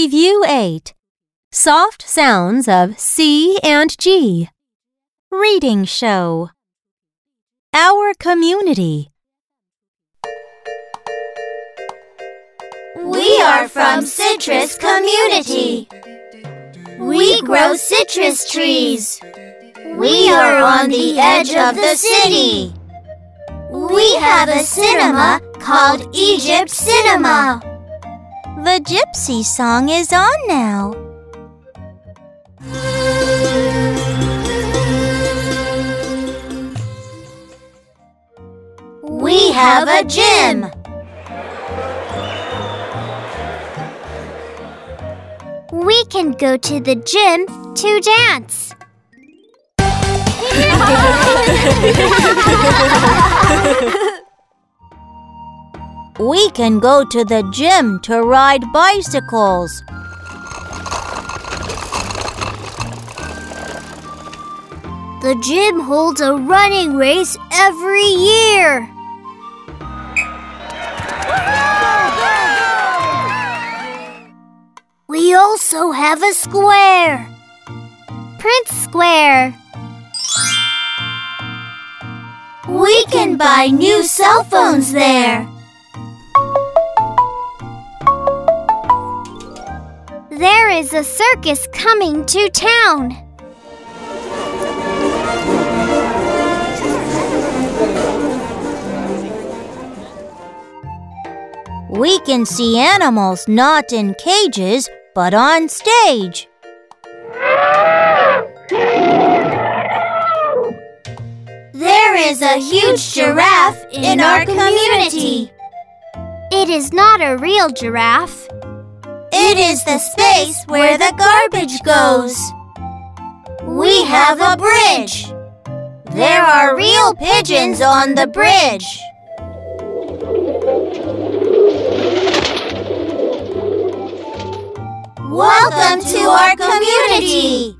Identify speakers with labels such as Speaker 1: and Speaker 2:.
Speaker 1: Review 8 Soft Sounds of C and G. Reading Show. Our Community.
Speaker 2: We are from Citrus Community. We grow citrus trees. We are on the edge of the city. We have a cinema called Egypt Cinema.
Speaker 3: The gypsy song is on now.
Speaker 2: We have a gym.
Speaker 3: We can go to the gym to dance.
Speaker 4: We can go to the gym to ride bicycles.
Speaker 3: The gym holds a running race every year. We also have a square. Prince Square.
Speaker 2: We can buy new cell phones there.
Speaker 3: Is a circus coming to town.
Speaker 4: We can see animals not in cages, but on stage.
Speaker 2: There is a huge giraffe in our community.
Speaker 3: It is not a real giraffe.
Speaker 2: Is the space where the garbage goes. We have a bridge. There are real pigeons on the bridge. Welcome to our community.